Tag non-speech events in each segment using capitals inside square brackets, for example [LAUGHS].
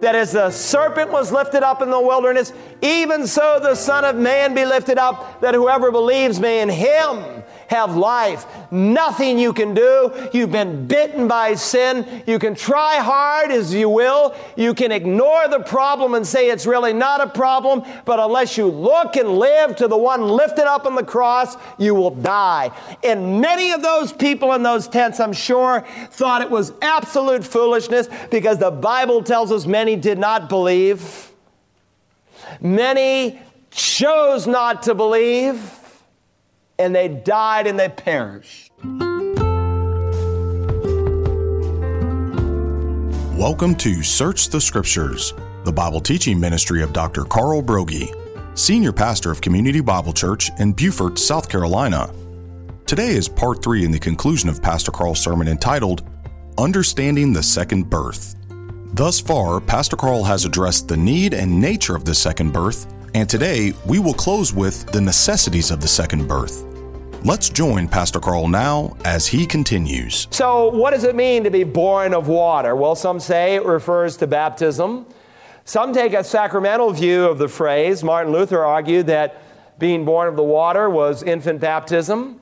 that as the serpent was lifted up in the wilderness, even so the Son of Man be lifted up, that whoever believes may in him have life. Nothing you can do. You've been bitten by sin. You can try hard as you will. You can ignore the problem and say it's really not a problem. But unless you look and live to the one lifted up on the cross, you will die. And many of those people in those tents, I'm sure, thought it was absolute foolishness because the Bible tells us many did not believe. Many chose not to believe and they died and they perished. Welcome to Search the Scriptures, the Bible teaching ministry of Dr. Carl Broggi, Senior Pastor of Community Bible Church in Beaufort, South Carolina. Today is part three in the conclusion of Pastor Carl's sermon entitled Understanding the Second Birth. Thus far, Pastor Carl has addressed the need and nature of the second birth and today, we will close with the necessities of the second birth. Let's join Pastor Carl now as he continues. So, what does it mean to be born of water? Well, some say it refers to baptism. Some take a sacramental view of the phrase. Martin Luther argued that being born of the water was infant baptism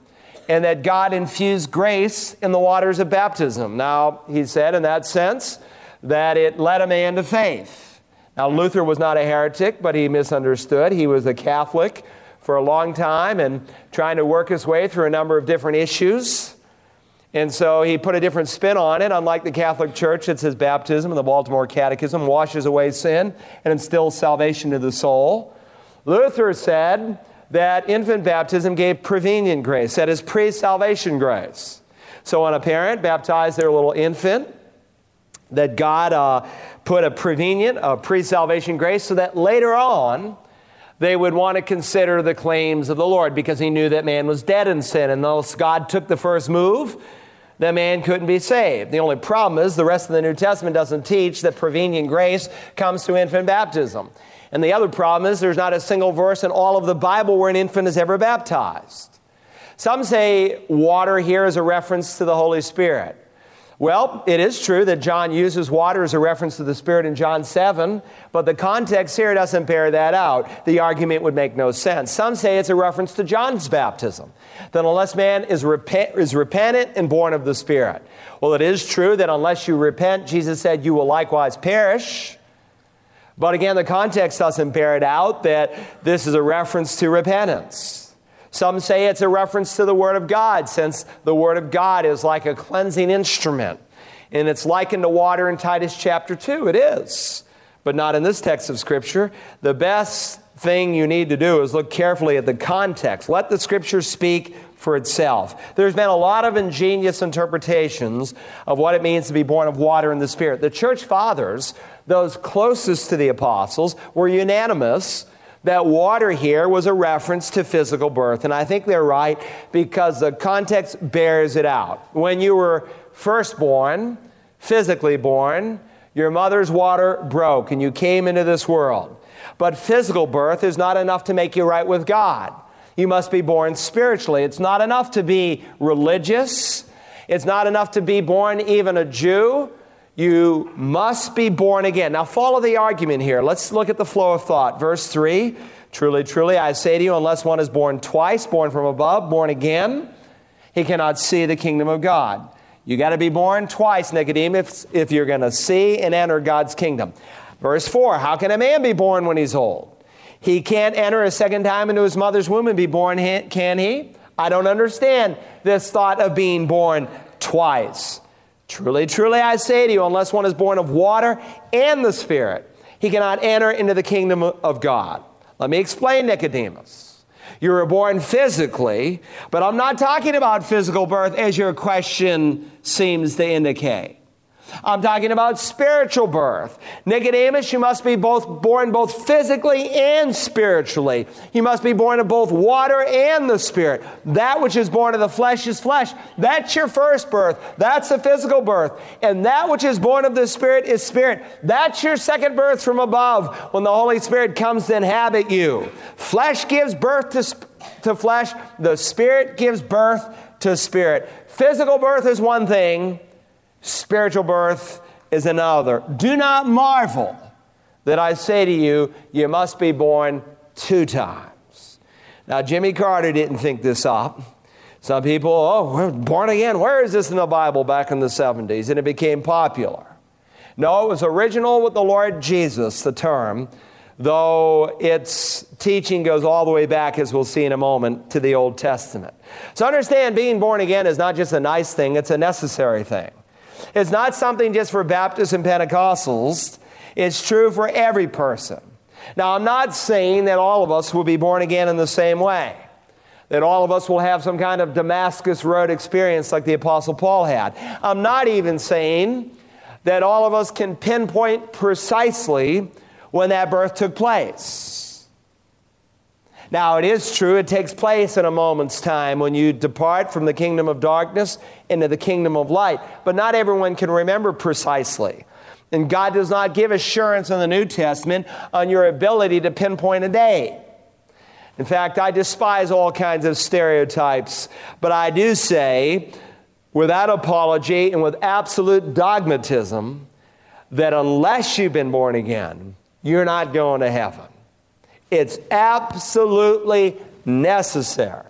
and that God infused grace in the waters of baptism. Now, he said in that sense that it led a man to faith. Now, Luther was not a heretic, but he misunderstood. He was a Catholic for a long time and trying to work his way through a number of different issues. And so he put a different spin on it. Unlike the Catholic Church, it says baptism and the Baltimore Catechism washes away sin and instills salvation to the soul. Luther said that infant baptism gave prevenient grace, that is, pre salvation grace. So when a parent baptized their little infant, that God uh, put a prevenient, a pre salvation grace, so that later on they would want to consider the claims of the Lord because he knew that man was dead in sin. And thus God took the first move, that man couldn't be saved. The only problem is the rest of the New Testament doesn't teach that prevenient grace comes through infant baptism. And the other problem is there's not a single verse in all of the Bible where an infant is ever baptized. Some say water here is a reference to the Holy Spirit. Well, it is true that John uses water as a reference to the Spirit in John 7, but the context here doesn't bear that out. The argument would make no sense. Some say it's a reference to John's baptism, that unless man is, is repentant and born of the Spirit. Well, it is true that unless you repent, Jesus said, you will likewise perish. But again, the context doesn't bear it out that this is a reference to repentance. Some say it's a reference to the Word of God, since the Word of God is like a cleansing instrument. And it's likened to water in Titus chapter 2. It is, but not in this text of Scripture. The best thing you need to do is look carefully at the context. Let the Scripture speak for itself. There's been a lot of ingenious interpretations of what it means to be born of water and the Spirit. The church fathers, those closest to the apostles, were unanimous that water here was a reference to physical birth. And I think they're right because the context bears it out. When you were first born, physically born, your mother's water broke and you came into this world. But physical birth is not enough to make you right with God. You must be born spiritually. It's not enough to be religious. It's not enough to be born even a Jew. You must be born again. Now, follow the argument here. Let's look at the flow of thought. Verse 3 Truly, truly, I say to you, unless one is born twice, born from above, born again, he cannot see the kingdom of God. You got to be born twice, Nicodemus, if, if you're going to see and enter God's kingdom. Verse 4 How can a man be born when he's old? He can't enter a second time into his mother's womb and be born, can he? I don't understand this thought of being born twice. Truly, truly, I say to you, unless one is born of water and the Spirit, he cannot enter into the kingdom of God. Let me explain, Nicodemus. You were born physically, but I'm not talking about physical birth as your question seems to indicate. I'm talking about spiritual birth. Nicodemus, you must be both born both physically and spiritually. You must be born of both water and the spirit. That which is born of the flesh is flesh. That's your first birth. That's the physical birth. And that which is born of the spirit is spirit. That's your second birth from above when the Holy Spirit comes to inhabit you. Flesh gives birth to, to flesh. The spirit gives birth to spirit. Physical birth is one thing. Spiritual birth is another. Do not marvel that I say to you, you must be born two times. Now, Jimmy Carter didn't think this up. Some people, oh, we're born again. Where is this in the Bible back in the 70s? And it became popular. No, it was original with the Lord Jesus, the term, though its teaching goes all the way back, as we'll see in a moment, to the Old Testament. So understand being born again is not just a nice thing, it's a necessary thing. It's not something just for Baptists and Pentecostals, it's true for every person. Now, I'm not saying that all of us will be born again in the same way, that all of us will have some kind of Damascus Road experience like the Apostle Paul had. I'm not even saying that all of us can pinpoint precisely when that birth took place. Now, it is true, it takes place in a moment's time when you depart from the kingdom of darkness into the kingdom of light. But not everyone can remember precisely. And God does not give assurance in the New Testament on your ability to pinpoint a day. In fact, I despise all kinds of stereotypes, but I do say, without apology and with absolute dogmatism, that unless you've been born again, you're not going to heaven. It's absolutely necessary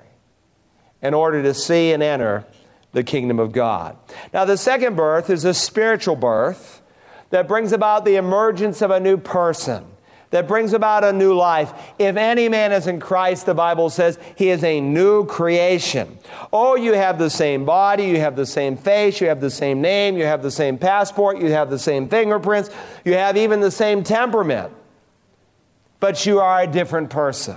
in order to see and enter the kingdom of God. Now, the second birth is a spiritual birth that brings about the emergence of a new person, that brings about a new life. If any man is in Christ, the Bible says he is a new creation. Oh, you have the same body, you have the same face, you have the same name, you have the same passport, you have the same fingerprints, you have even the same temperament, but you are a different person.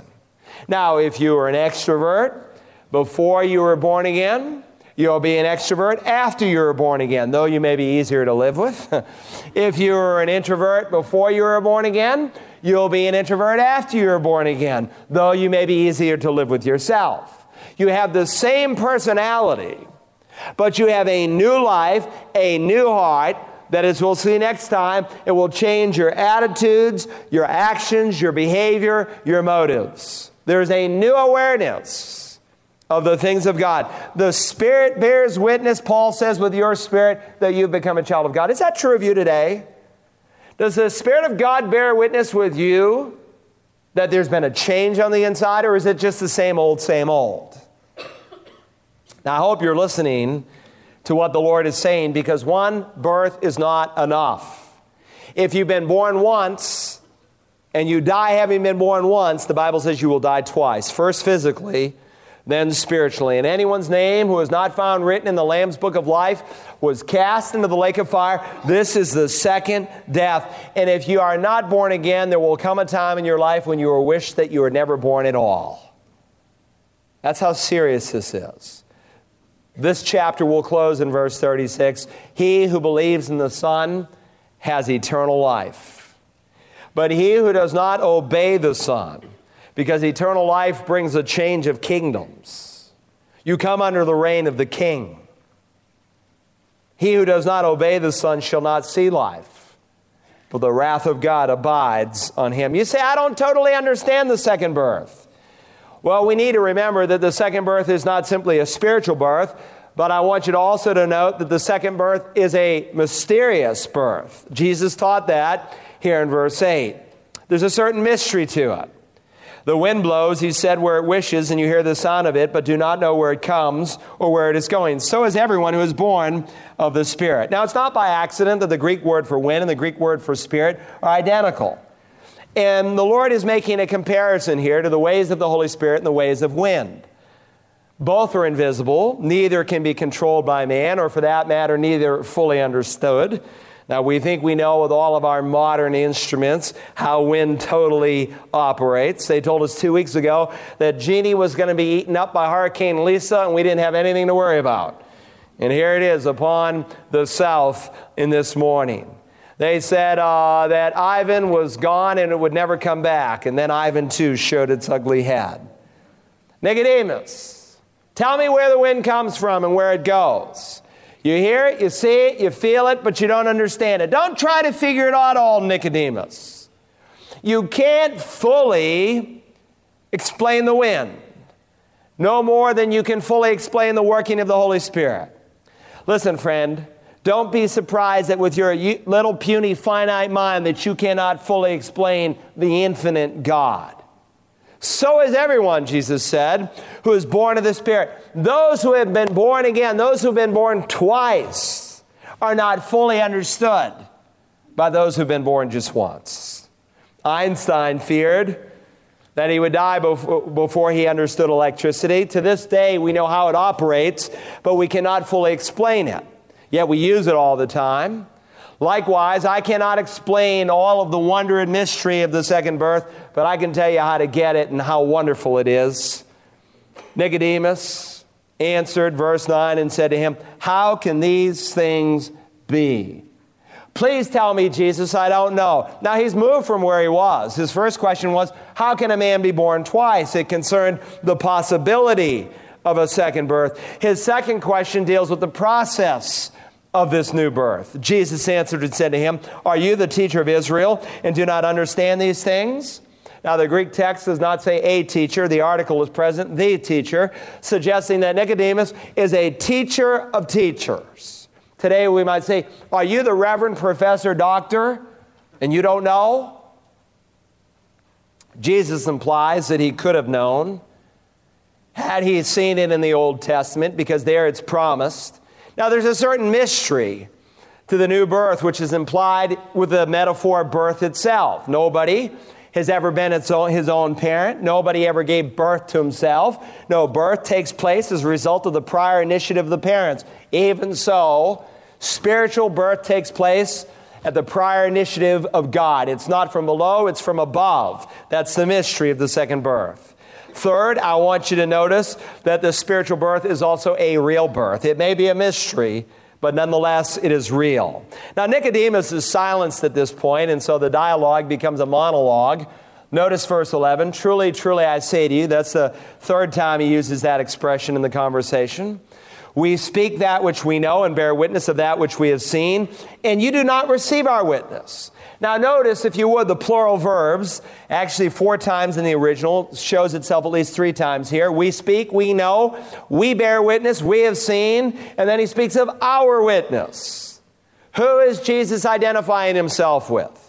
Now, if you were an extrovert before you were born again, You'll be an extrovert after you were born again, though you may be easier to live with. [LAUGHS] if you were an introvert before you were born again, you'll be an introvert after you were born again, though you may be easier to live with yourself. You have the same personality, but you have a new life, a new heart, that as we'll see next time, it will change your attitudes, your actions, your behavior, your motives. There's a new awareness of the things of God. The Spirit bears witness, Paul says, with your spirit that you've become a child of God. Is that true of you today? Does the Spirit of God bear witness with you that there's been a change on the inside, or is it just the same old, same old? Now, I hope you're listening to what the Lord is saying because one birth is not enough. If you've been born once and you die having been born once, the Bible says you will die twice. First physically, then spiritually. And anyone's name who is not found written in the Lamb's book of life was cast into the lake of fire. This is the second death. And if you are not born again, there will come a time in your life when you will wish that you were never born at all. That's how serious this is. This chapter will close in verse 36. He who believes in the Son has eternal life. But he who does not obey the Son, because eternal life brings a change of kingdoms. You come under the reign of the king. He who does not obey the Son shall not see life, for the wrath of God abides on him. You say, I don't totally understand the second birth. Well, we need to remember that the second birth is not simply a spiritual birth, but I want you to also to note that the second birth is a mysterious birth. Jesus taught that here in verse 8. There's a certain mystery to it. The wind blows, he said, where it wishes, and you hear the sound of it, but do not know where it comes or where it is going. So is everyone who is born of the Spirit. Now, it's not by accident that the Greek word for wind and the Greek word for spirit are identical. And the Lord is making a comparison here to the ways of the Holy Spirit and the ways of wind. Both are invisible, neither can be controlled by man, or for that matter, neither fully understood. Now, we think we know with all of our modern instruments how wind totally operates. They told us two weeks ago that Jeannie was going to be eaten up by Hurricane Lisa, and we didn't have anything to worry about. And here it is upon the south in this morning. They said uh, that Ivan was gone and it would never come back. And then Ivan, too, showed its ugly head. Nicodemus, tell me where the wind comes from and where it goes. You hear it, you see it, you feel it, but you don't understand it. Don't try to figure it out all, Nicodemus. You can't fully explain the wind, no more than you can fully explain the working of the Holy Spirit. Listen, friend, Don't be surprised that with your little puny finite mind that you cannot fully explain the infinite God. So is everyone, Jesus said, who is born of the Spirit. Those who have been born again, those who have been born twice, are not fully understood by those who've been born just once. Einstein feared that he would die before he understood electricity. To this day, we know how it operates, but we cannot fully explain it. Yet we use it all the time. Likewise, I cannot explain all of the wonder and mystery of the second birth, but I can tell you how to get it and how wonderful it is. Nicodemus answered, verse 9, and said to him, How can these things be? Please tell me, Jesus, I don't know. Now he's moved from where he was. His first question was, How can a man be born twice? It concerned the possibility of a second birth. His second question deals with the process of this new birth. Jesus answered and said to him, Are you the teacher of Israel and do not understand these things? Now, the Greek text does not say a teacher, the article is present, the teacher, suggesting that Nicodemus is a teacher of teachers. Today, we might say, Are you the Reverend Professor Doctor and you don't know? Jesus implies that he could have known had he seen it in the Old Testament, because there it's promised. Now, there's a certain mystery to the new birth, which is implied with the metaphor of birth itself. Nobody has ever been his own, parent. Nobody ever gave birth to himself. No, birth takes place as a result of the prior initiative of the parents. Even so, spiritual birth takes place at the prior initiative of God. It's not from below, it's from above. That's the mystery of the second birth. Third, I want you to notice that the spiritual birth is also a real birth. It may be a mystery, but nonetheless, it is real. Now, Nicodemus is silenced at this point, and so the dialogue becomes a monologue. Notice verse 11 Truly, truly, I say to you, that's the third time he uses that expression in the conversation. We speak that which we know and bear witness of that which we have seen, and you do not receive our witness. Now, notice, if you would, the plural verbs, actually four times in the original, shows itself at least three times here. We speak, we know, we bear witness, we have seen, and then he speaks of our witness. Who is Jesus identifying himself with?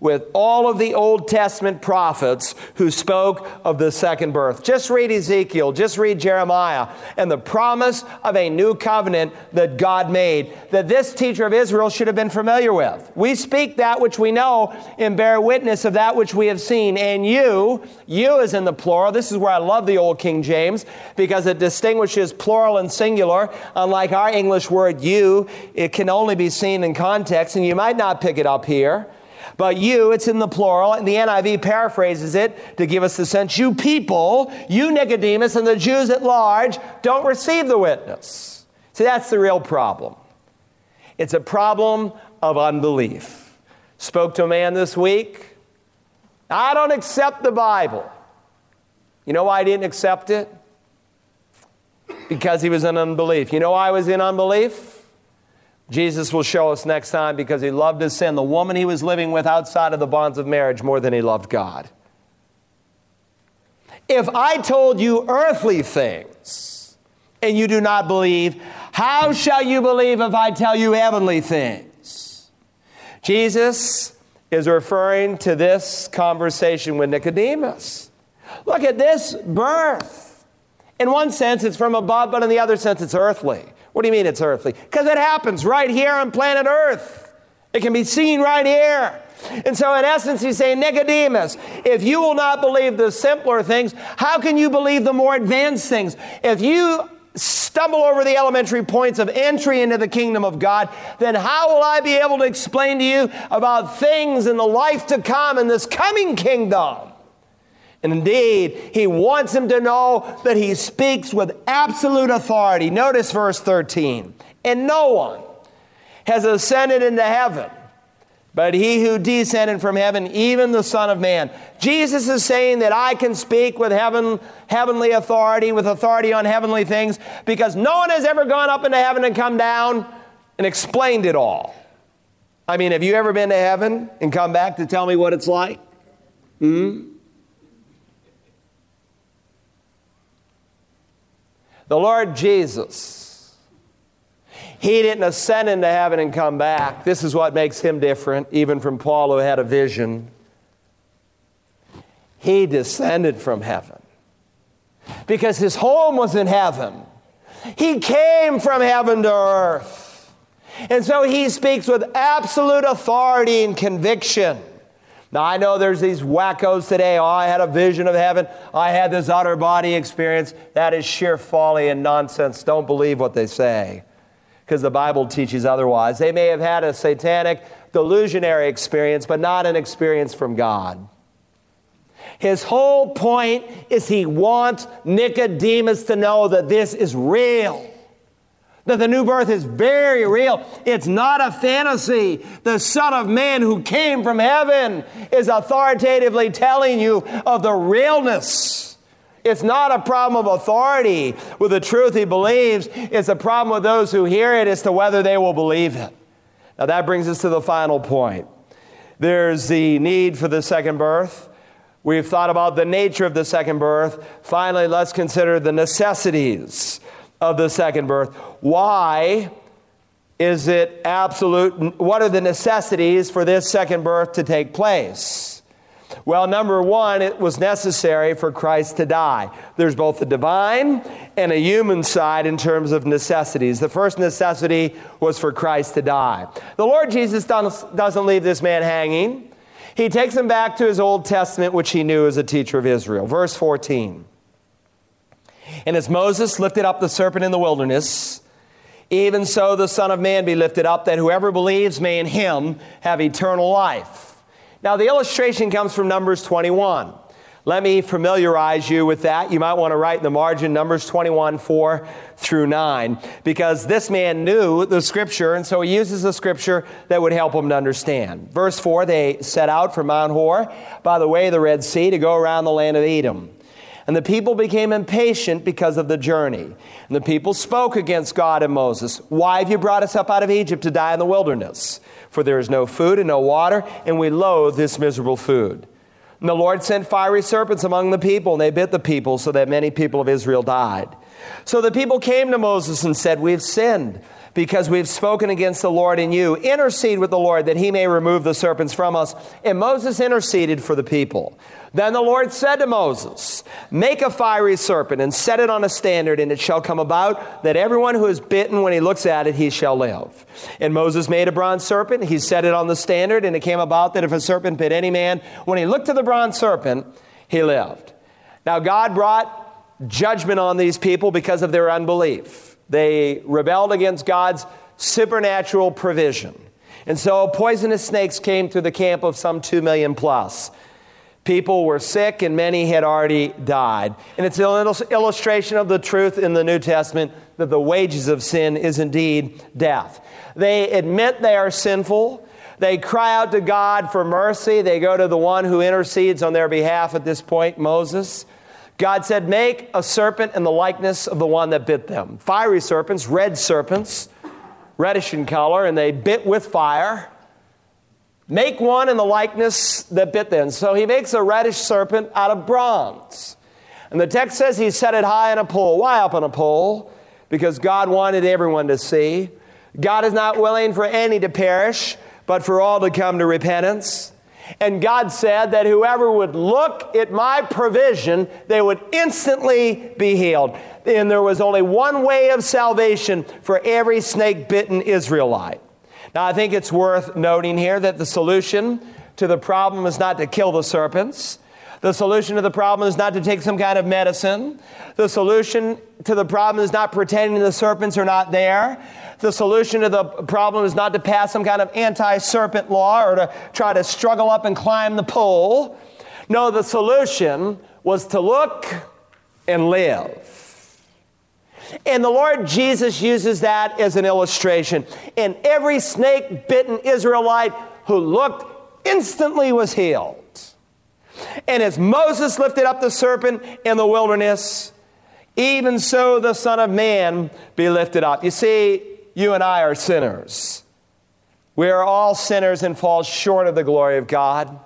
With all of the Old Testament prophets who spoke of the second birth. Just read Ezekiel, just read Jeremiah, and the promise of a new covenant that God made that this teacher of Israel should have been familiar with. We speak that which we know and bear witness of that which we have seen. And you, you is in the plural. This is where I love the Old King James because it distinguishes plural and singular. Unlike our English word you, it can only be seen in context, and you might not pick it up here. But you, it's in the plural, and the NIV paraphrases it to give us the sense you people, you Nicodemus, and the Jews at large don't receive the witness. See, that's the real problem. It's a problem of unbelief. Spoke to a man this week. I don't accept the Bible. You know why I didn't accept it? Because he was in unbelief. You know why I was in unbelief? Jesus will show us next time because he loved his sin, the woman he was living with outside of the bonds of marriage, more than he loved God. If I told you earthly things and you do not believe, how shall you believe if I tell you heavenly things? Jesus is referring to this conversation with Nicodemus. Look at this birth. In one sense, it's from above, but in the other sense, it's earthly. What do you mean it's earthly? Because it happens right here on planet Earth. It can be seen right here. And so, in essence, he's saying, Nicodemus, if you will not believe the simpler things, how can you believe the more advanced things? If you stumble over the elementary points of entry into the kingdom of God, then how will I be able to explain to you about things in the life to come in this coming kingdom? And indeed, he wants him to know that he speaks with absolute authority. Notice verse 13. And no one has ascended into heaven, but he who descended from heaven, even the Son of Man. Jesus is saying that I can speak with heaven, heavenly authority, with authority on heavenly things, because no one has ever gone up into heaven and come down and explained it all. I mean, have you ever been to heaven and come back to tell me what it's like? Hmm? The Lord Jesus, He didn't ascend into heaven and come back. This is what makes him different, even from Paul, who had a vision. He descended from heaven because his home was in heaven. He came from heaven to earth. And so he speaks with absolute authority and conviction. Now, I know there's these wackos today. Oh, I had a vision of heaven. I had this outer body experience. That is sheer folly and nonsense. Don't believe what they say because the Bible teaches otherwise. They may have had a satanic, delusionary experience, but not an experience from God. His whole point is he wants Nicodemus to know that this is real. That the new birth is very real. It's not a fantasy. The Son of Man who came from heaven is authoritatively telling you of the realness. It's not a problem of authority with the truth he believes. It's a problem with those who hear it as to whether they will believe it. Now, that brings us to the final point. There's the need for the second birth. We've thought about the nature of the second birth. Finally, let's consider the necessities of the second birth. Why is it absolute? What are the necessities for this second birth to take place? Well, number one, it was necessary for Christ to die. There's both a divine and a human side in terms of necessities. The first necessity was for Christ to die. The Lord Jesus doesn't leave this man hanging. He takes him back to his Old Testament, which he knew as a teacher of Israel. Verse 14. And as Moses lifted up the serpent in the wilderness, even so the Son of Man be lifted up, that whoever believes may in him have eternal life. Now, the illustration comes from Numbers 21. Let me familiarize you with that. You might want to write in the margin Numbers 21, 4 through 9, because this man knew the scripture, and so he uses the scripture that would help him to understand. Verse 4 They set out from Mount Hor by the way of the Red Sea to go around the land of Edom. And the people became impatient because of the journey. And the people spoke against God and Moses. Why have you brought us up out of Egypt to die in the wilderness? For there is no food and no water, and we loathe this miserable food. And the Lord sent fiery serpents among the people, and they bit the people, so that many people of Israel died. So the people came to Moses and said, We've sinned because we've spoken against the Lord and you. Intercede with the Lord that he may remove the serpents from us. And Moses interceded for the people. Then the Lord said to Moses, Make a fiery serpent and set it on a standard, and it shall come about that everyone who is bitten, when he looks at it, he shall live. And Moses made a bronze serpent. He set it on the standard, and it came about that if a serpent bit any man, when he looked to the bronze serpent, he lived. Now, God brought judgment on these people because of their unbelief. They rebelled against God's supernatural provision. And so poisonous snakes came through the camp of some two million plus. People were sick and many had already died. And it's an illustration of the truth in the New Testament that the wages of sin is indeed death. They admit they are sinful. They cry out to God for mercy. They go to the one who intercedes on their behalf at this point, Moses. God said, Make a serpent in the likeness of the one that bit them. Fiery serpents, red serpents, reddish in color, and they bit with fire. Make one in the likeness that bit them. So he makes a reddish serpent out of bronze. And the text says he set it high on a pole. Why up on a pole? Because God wanted everyone to see. God is not willing for any to perish, but for all to come to repentance. And God said that whoever would look at my provision, they would instantly be healed. And there was only one way of salvation for every snake bitten Israelite. Now, I think it's worth noting here that the solution to the problem is not to kill the serpents. The solution to the problem is not to take some kind of medicine. The solution to the problem is not pretending the serpents are not there. The solution to the problem is not to pass some kind of anti serpent law or to try to struggle up and climb the pole. No, the solution was to look and live. And the Lord Jesus uses that as an illustration. And every snake bitten Israelite who looked instantly was healed. And as Moses lifted up the serpent in the wilderness, even so the Son of Man be lifted up. You see, you and I are sinners. We are all sinners and fall short of the glory of God.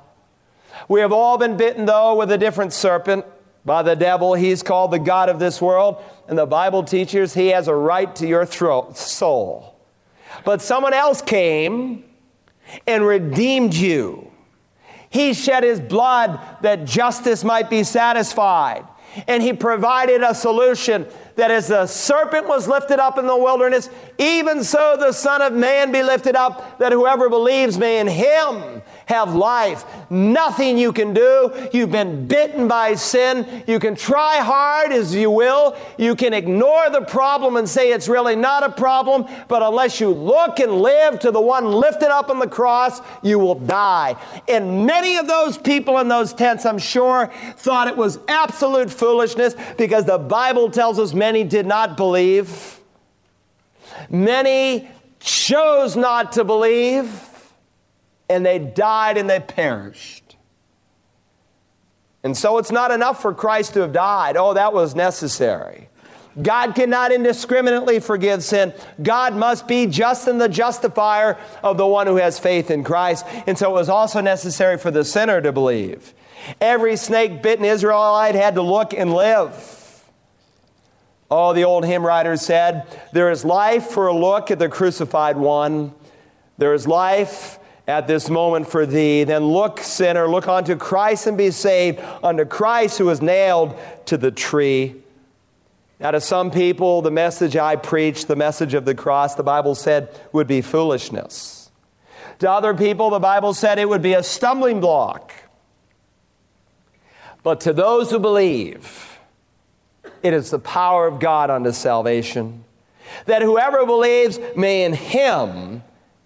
We have all been bitten, though, with a different serpent by the devil. He's called the God of this world. And the Bible teaches he has a right to your throat, soul. But someone else came and redeemed you. He shed his blood that justice might be satisfied. And he provided a solution that as the serpent was lifted up in the wilderness, even so the Son of Man be lifted up, that whoever believes may in him have life. Nothing you can do. You've been bitten by sin. You can try hard as you will. You can ignore the problem and say it's really not a problem, but unless you look and live to the one lifted up on the cross, you will die. And many of those people in those tents, I'm sure, thought it was absolute foolishness because the Bible tells us many did not believe. Many chose not to believe, and they died and they perished. And so it's not enough for Christ to have died. Oh, that was necessary. God cannot indiscriminately forgive sin. God must be just and the justifier of the one who has faith in Christ. And so it was also necessary for the sinner to believe. Every snake bitten Israelite had to look and live. Oh, the old hymn writer said, There is life for a look at the crucified one. There is life at this moment for thee. Then look, sinner, look unto Christ and be saved, unto Christ who was nailed to the tree. Now, to some people, the message I preach, the message of the cross, the Bible said would be foolishness. To other people, the Bible said it would be a stumbling block. But to those who believe, it is the power of God unto salvation, that whoever believes may in him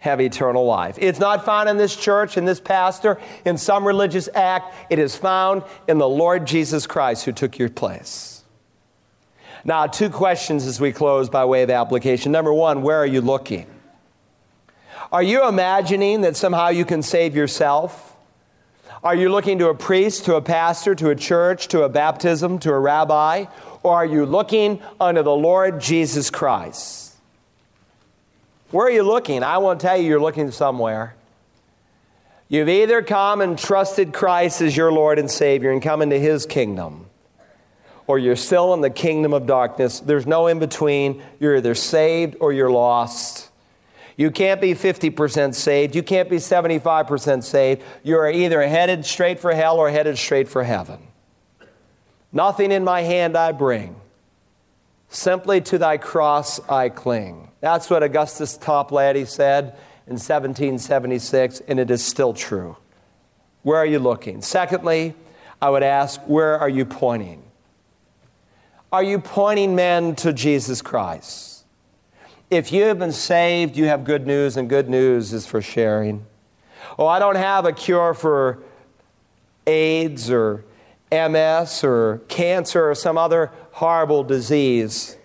have eternal life. It's not found in this church, in this pastor, in some religious act. It is found in the Lord Jesus Christ who took your place. Now, two questions as we close by way of application. Number one, where are you looking? Are you imagining that somehow you can save yourself? Are you looking to a priest, to a pastor, to a church, to a baptism, to a rabbi? or are you looking unto the Lord Jesus Christ? Where are you looking? I want to tell you, you're looking somewhere. You've either come and trusted Christ as your Lord and Savior and come into His kingdom, or you're still in the kingdom of darkness. There's no in between. You're either saved or you're lost. You can't be 50% saved. You can't be 75% saved. You're either headed straight for hell or headed straight for heaven. Nothing in my hand I bring. Simply to thy cross I cling. That's what Augustus Toplady said in 1776, and it is still true. Where are you looking? Secondly, I would ask, where are you pointing? Are you pointing men to Jesus Christ? If you have been saved, you have good news, and good news is for sharing. Oh, I don't have a cure for AIDS or MS or cancer or some other horrible disease.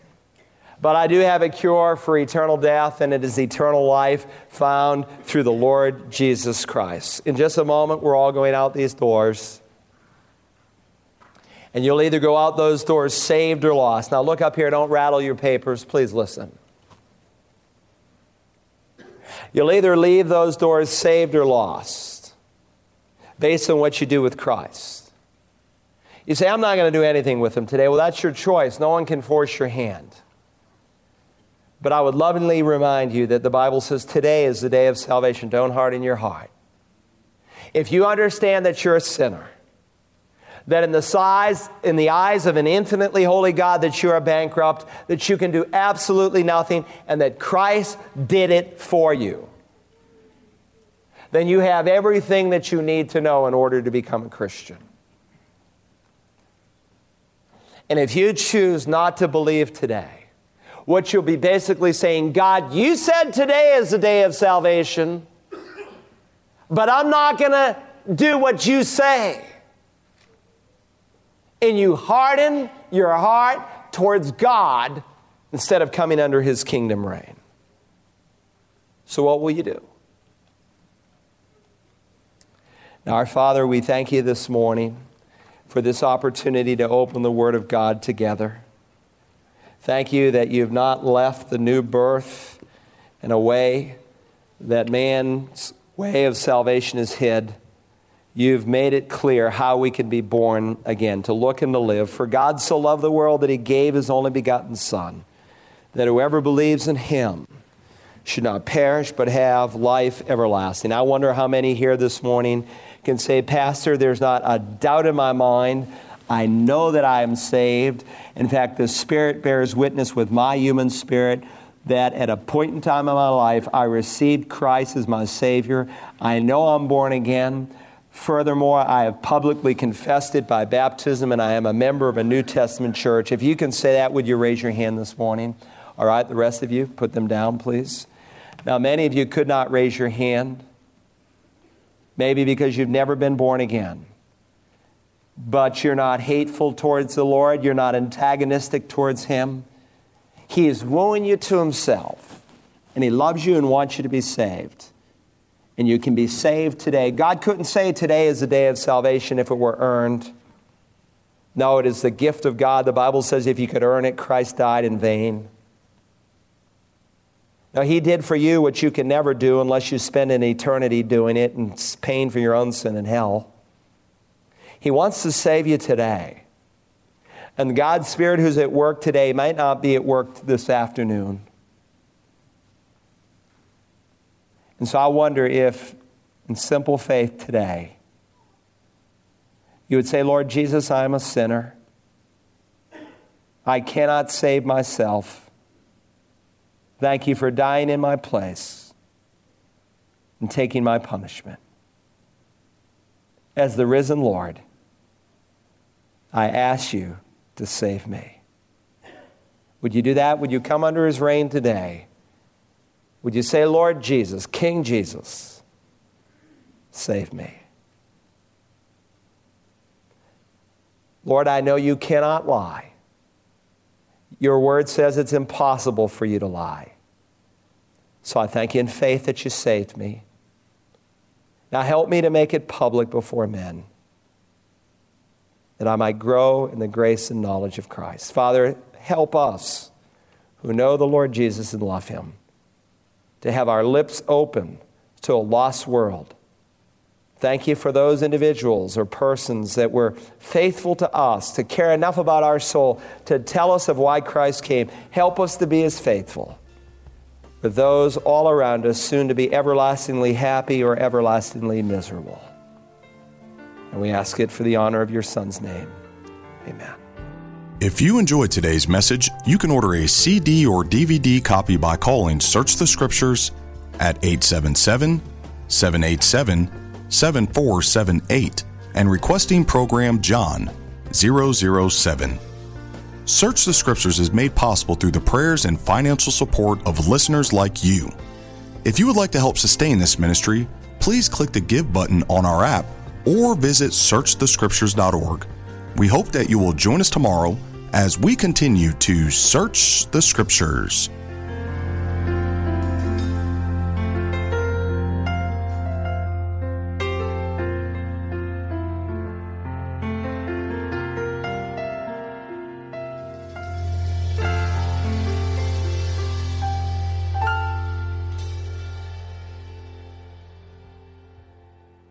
But I do have a cure for eternal death, and it is eternal life found through the Lord Jesus Christ. In just a moment, we're all going out these doors. And you'll either go out those doors saved or lost. Now, look up here, don't rattle your papers. Please listen. You'll either leave those doors saved or lost based on what you do with Christ. You say, I'm not going to do anything with them today. Well, that's your choice. No one can force your hand. But I would lovingly remind you that the Bible says today is the day of salvation. Don't harden your heart. If you understand that you're a sinner, that in the size in the eyes of an infinitely holy God that you are bankrupt, that you can do absolutely nothing, and that Christ did it for you, then you have everything that you need to know in order to become a Christian. And if you choose not to believe today, what you'll be basically saying, God, you said today is the day of salvation, but I'm not going to do what you say. And you harden your heart towards God instead of coming under his kingdom reign. So, what will you do? Now, our Father, we thank you this morning for this opportunity to open the Word of God together. Thank you that you've not left the new birth in a way that man's way of salvation is hid. You've made it clear how we can be born again, to look and to live. For God so loved the world that he gave his only begotten Son, that whoever believes in him should not perish, but have life everlasting. I wonder how many here this morning can say, Pastor, there's not a doubt in my mind. I know that I am saved. In fact, the Spirit bears witness with my human spirit that at a point in time in my life, I received Christ as my Savior. I know I'm born again. Furthermore, I have publicly confessed it by baptism, and I am a member of a New Testament church. If you can say that, would you raise your hand this morning? All right, the rest of you, put them down, please. Now, many of you could not raise your hand, maybe because you've never been born again. But you're not hateful towards the Lord, you're not antagonistic towards Him. He is wooing you to Himself, and He loves you and wants you to be saved. And you can be saved today. God couldn't say today is the day of salvation if it were earned. No, it is the gift of God. The Bible says if you could earn it, Christ died in vain. Now, He did for you what you can never do unless you spend an eternity doing it and paying for your own sin in hell. He wants to save you today. And God's Spirit who's at work today might not be at work this afternoon. And so I wonder if, in simple faith today, you would say, Lord Jesus, I am a sinner. I cannot save myself. Thank you for dying in my place and taking my punishment. As the risen Lord, I ask you to save me. Would you do that? Would you come under his reign today? Would you say, Lord Jesus, King Jesus, save me? Lord, I know you cannot lie. Your word says it's impossible for you to lie. So I thank you in faith that you saved me. Now help me to make it public before men, that I might grow in the grace and knowledge of Christ. Father, help us who know the Lord Jesus and love him to have our lips open to a lost world Thank you for those individuals or persons that were faithful to us, to care enough about our soul, to tell us of why Christ came. Help us to be as faithful with those all around us, soon to be everlastingly happy or everlastingly miserable. And we ask it for the honor of your Son's name. Amen. If you enjoyed today's message, you can order a CD or DVD copy by calling Search the Scriptures at 877 787 7478 and requesting program John 007. Search the Scriptures is made possible through the prayers and financial support of listeners like you. If you would like to help sustain this ministry, please click the Give button on our app or visit searchthescriptures.org. We hope that you will join us tomorrow as we continue to search the Scriptures.